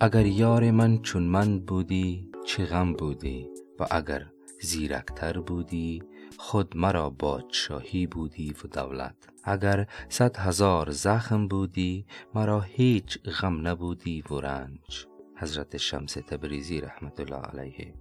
اگر یار من چون من بودی چه غم بودی؟ و اگر زیرکتر بودی خود مرا بادشاهی بودی و دولت. اگر صد هزار زخم بودی مرا هیچ غم نبودی و رنج. حضرت شمس تبریزی رحمت الله علیه.